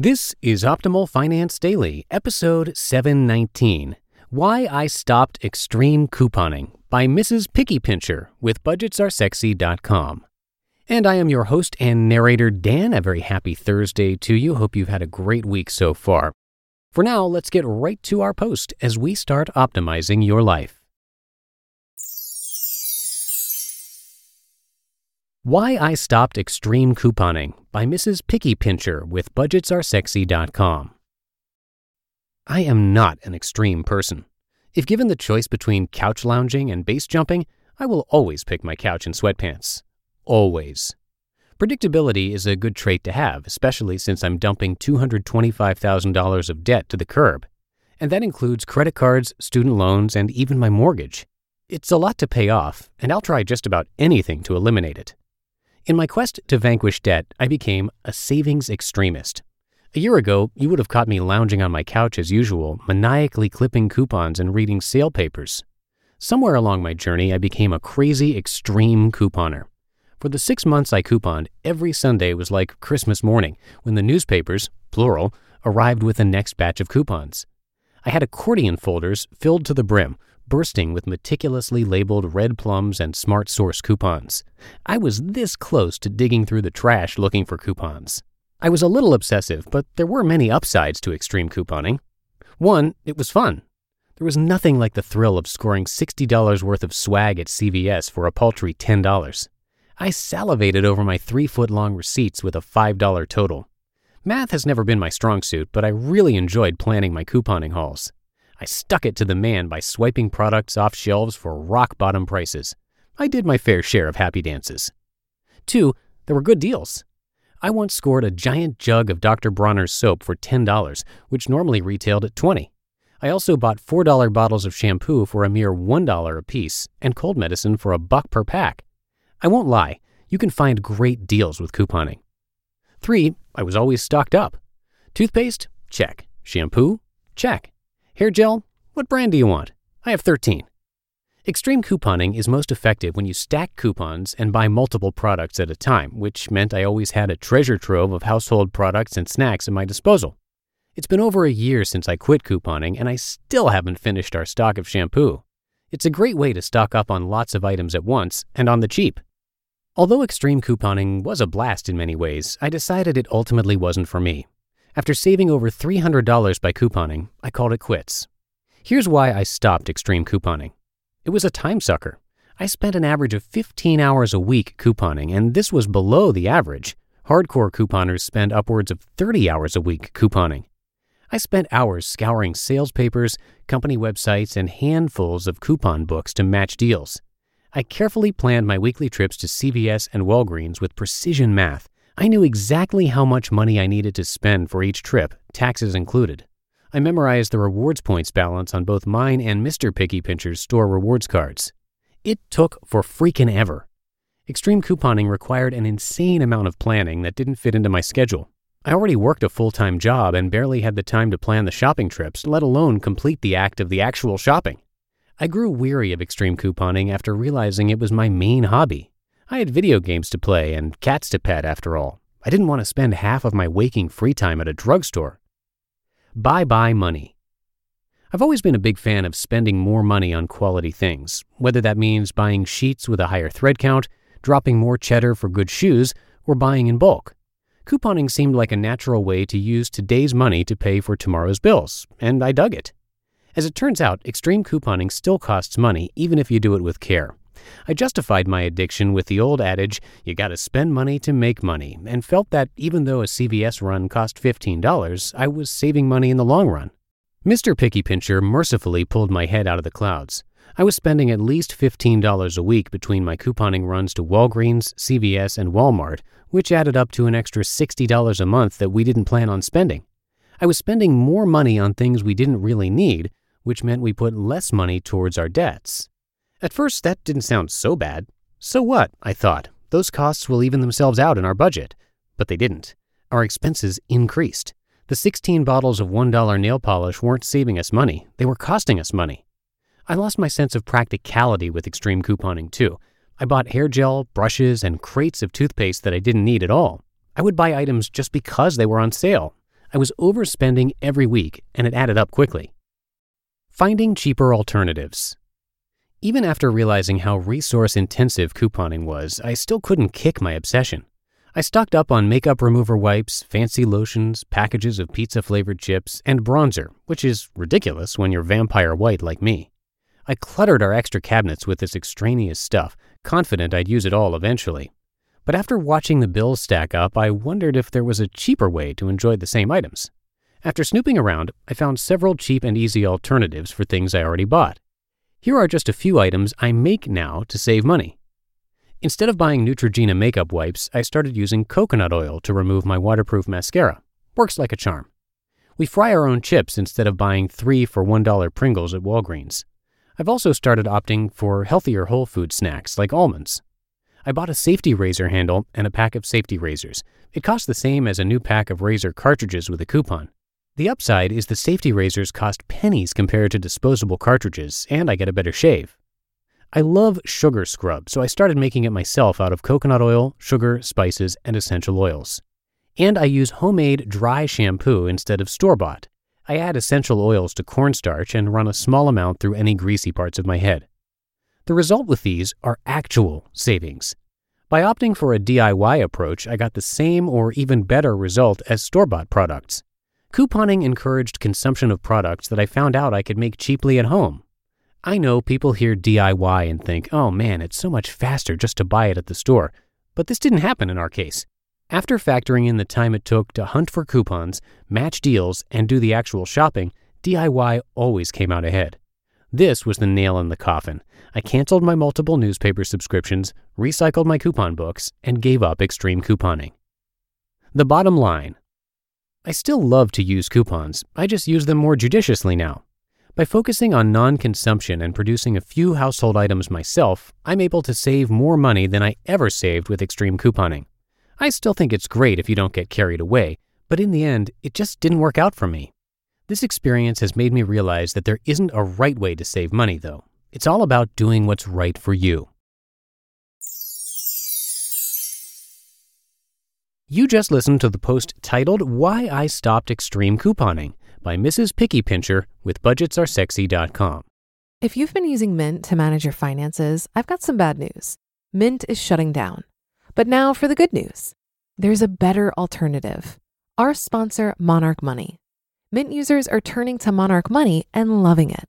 This is Optimal Finance Daily, episode 719 Why I Stopped Extreme Couponing by Mrs. Picky Pincher with BudgetsAreSexy.com. And I am your host and narrator, Dan. A very happy Thursday to you. Hope you've had a great week so far. For now, let's get right to our post as we start optimizing your life. Why I Stopped Extreme Couponing by Mrs. Picky Pincher with BudgetsAreSexy.com. I am not an extreme person. If given the choice between couch lounging and base jumping, I will always pick my couch and sweatpants. Always. Predictability is a good trait to have, especially since I'm dumping $225,000 of debt to the curb. And that includes credit cards, student loans, and even my mortgage. It's a lot to pay off, and I'll try just about anything to eliminate it. In my quest to vanquish debt, I became a savings extremist. A year ago, you would have caught me lounging on my couch as usual, maniacally clipping coupons and reading sale papers. Somewhere along my journey, I became a crazy extreme couponer. For the six months I couponed, every Sunday was like Christmas morning when the newspapers, plural, arrived with the next batch of coupons. I had accordion folders filled to the brim bursting with meticulously labeled red plums and SmartSource coupons. I was this close to digging through the trash looking for coupons. I was a little obsessive, but there were many upsides to extreme couponing. One, it was fun. There was nothing like the thrill of scoring $60 worth of swag at CVS for a paltry $10. I salivated over my three foot long receipts with a $5 total. Math has never been my strong suit, but I really enjoyed planning my couponing hauls. I stuck it to the man by swiping products off shelves for rock bottom prices. I did my fair share of happy dances. Two, there were good deals. I once scored a giant jug of Dr. Bronner's soap for $10, which normally retailed at 20. I also bought $4 bottles of shampoo for a mere $1 a piece and cold medicine for a buck per pack. I won't lie, you can find great deals with couponing. 3. I was always stocked up. Toothpaste? Check. Shampoo? Check. Hair gel? What brand do you want? I have 13. Extreme couponing is most effective when you stack coupons and buy multiple products at a time, which meant I always had a treasure trove of household products and snacks at my disposal. It's been over a year since I quit couponing, and I still haven't finished our stock of shampoo. It's a great way to stock up on lots of items at once and on the cheap. Although extreme couponing was a blast in many ways, I decided it ultimately wasn't for me. After saving over $300 by couponing, I called it quits. Here's why I stopped extreme couponing. It was a time sucker. I spent an average of 15 hours a week couponing, and this was below the average. Hardcore couponers spend upwards of 30 hours a week couponing. I spent hours scouring sales papers, company websites, and handfuls of coupon books to match deals. I carefully planned my weekly trips to CVS and Walgreens with precision math I knew exactly how much money I needed to spend for each trip, taxes included. I memorized the rewards points balance on both mine and Mr. Picky Pincher's store rewards cards. It took for freaking ever. Extreme couponing required an insane amount of planning that didn't fit into my schedule. I already worked a full time job and barely had the time to plan the shopping trips, let alone complete the act of the actual shopping. I grew weary of extreme couponing after realizing it was my main hobby. I had video games to play and cats to pet after all. I didn't want to spend half of my waking free time at a drugstore. Bye bye money. I've always been a big fan of spending more money on quality things, whether that means buying sheets with a higher thread count, dropping more cheddar for good shoes, or buying in bulk. Couponing seemed like a natural way to use today's money to pay for tomorrow's bills, and I dug it. As it turns out, extreme couponing still costs money even if you do it with care. I justified my addiction with the old adage, you gotta spend money to make money, and felt that even though a CVS run cost $15, I was saving money in the long run. Mr. Picky Pincher mercifully pulled my head out of the clouds. I was spending at least $15 a week between my couponing runs to Walgreens, CVS, and Walmart, which added up to an extra $60 a month that we didn't plan on spending. I was spending more money on things we didn't really need, which meant we put less money towards our debts. At first, that didn't sound so bad. So what? I thought. Those costs will even themselves out in our budget. But they didn't. Our expenses increased. The 16 bottles of $1 nail polish weren't saving us money, they were costing us money. I lost my sense of practicality with extreme couponing too. I bought hair gel, brushes, and crates of toothpaste that I didn't need at all. I would buy items just because they were on sale. I was overspending every week, and it added up quickly. Finding cheaper alternatives. Even after realizing how resource intensive couponing was, I still couldn't kick my obsession. I stocked up on makeup remover wipes, fancy lotions, packages of pizza flavored chips, and bronzer, which is ridiculous when you're vampire white like me. I cluttered our extra cabinets with this extraneous stuff, confident I'd use it all eventually. But after watching the bills stack up, I wondered if there was a cheaper way to enjoy the same items. After snooping around, I found several cheap and easy alternatives for things I already bought. Here are just a few items I make now to save money. Instead of buying Neutrogena makeup wipes, I started using coconut oil to remove my waterproof mascara. Works like a charm. We fry our own chips instead of buying three for $1 Pringles at Walgreens. I've also started opting for healthier whole food snacks like almonds. I bought a safety razor handle and a pack of safety razors. It costs the same as a new pack of razor cartridges with a coupon. The upside is the safety razors cost pennies compared to disposable cartridges, and I get a better shave. I love sugar scrub, so I started making it myself out of coconut oil, sugar, spices, and essential oils. And I use homemade dry shampoo instead of store bought. I add essential oils to cornstarch and run a small amount through any greasy parts of my head. The result with these are actual savings. By opting for a DIY approach, I got the same or even better result as store bought products. Couponing encouraged consumption of products that I found out I could make cheaply at home. I know people hear DIY and think, oh man, it's so much faster just to buy it at the store. But this didn't happen in our case. After factoring in the time it took to hunt for coupons, match deals, and do the actual shopping, DIY always came out ahead. This was the nail in the coffin. I canceled my multiple newspaper subscriptions, recycled my coupon books, and gave up extreme couponing. The bottom line I still love to use coupons, I just use them more judiciously now. By focusing on non consumption and producing a few household items myself, I'm able to save more money than I ever saved with extreme couponing. I still think it's great if you don't get carried away, but in the end, it just didn't work out for me. This experience has made me realize that there isn't a right way to save money, though. It's all about doing what's right for you. You just listened to the post titled Why I Stopped Extreme Couponing by Mrs. Picky Pincher with budgetsaresexy.com. If you've been using Mint to manage your finances, I've got some bad news. Mint is shutting down. But now for the good news there's a better alternative. Our sponsor, Monarch Money. Mint users are turning to Monarch Money and loving it.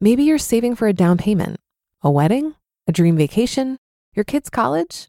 Maybe you're saving for a down payment, a wedding, a dream vacation, your kids' college.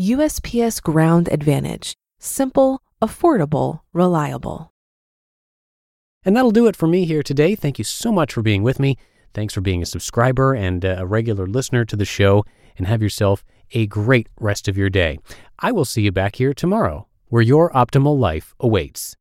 USPS Ground Advantage: simple, affordable, reliable. And that'll do it for me here today. Thank you so much for being with me. Thanks for being a subscriber and uh, a regular listener to the show, and have yourself a great rest of your day. I will see you back here tomorrow, where your optimal life awaits.